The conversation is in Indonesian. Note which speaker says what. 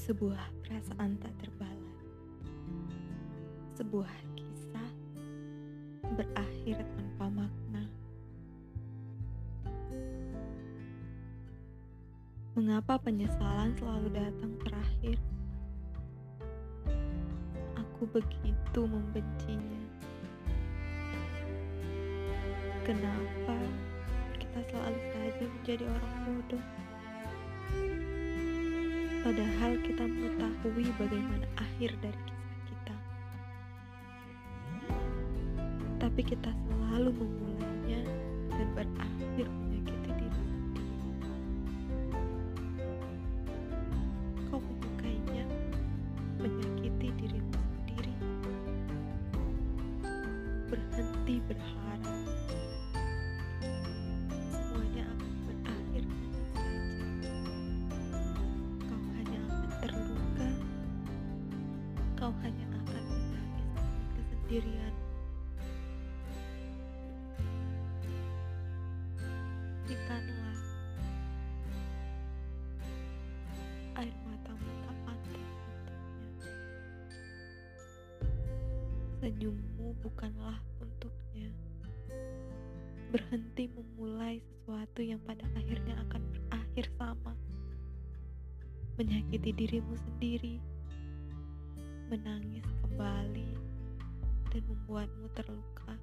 Speaker 1: Sebuah perasaan tak terbalas. Sebuah kisah berakhir tanpa makna. Mengapa penyesalan selalu datang terakhir? Aku begitu membencinya. Kenapa kita selalu saja menjadi orang bodoh? Padahal kita mengetahui bagaimana akhir dari kisah kita. Tapi kita selalu memulainya dan berakhir menyakiti diri sendiri. Kau menyukainya, menyakiti dirimu sendiri. Berhenti berharap. Kau hanya akan menangis dengan kesendirian. Buktikanlah air matamu tak pantas untuknya. Senyummu bukanlah untuknya. Berhenti memulai sesuatu yang pada akhirnya akan berakhir sama. Menyakiti dirimu sendiri, menangis kembali, dan membuatmu terluka.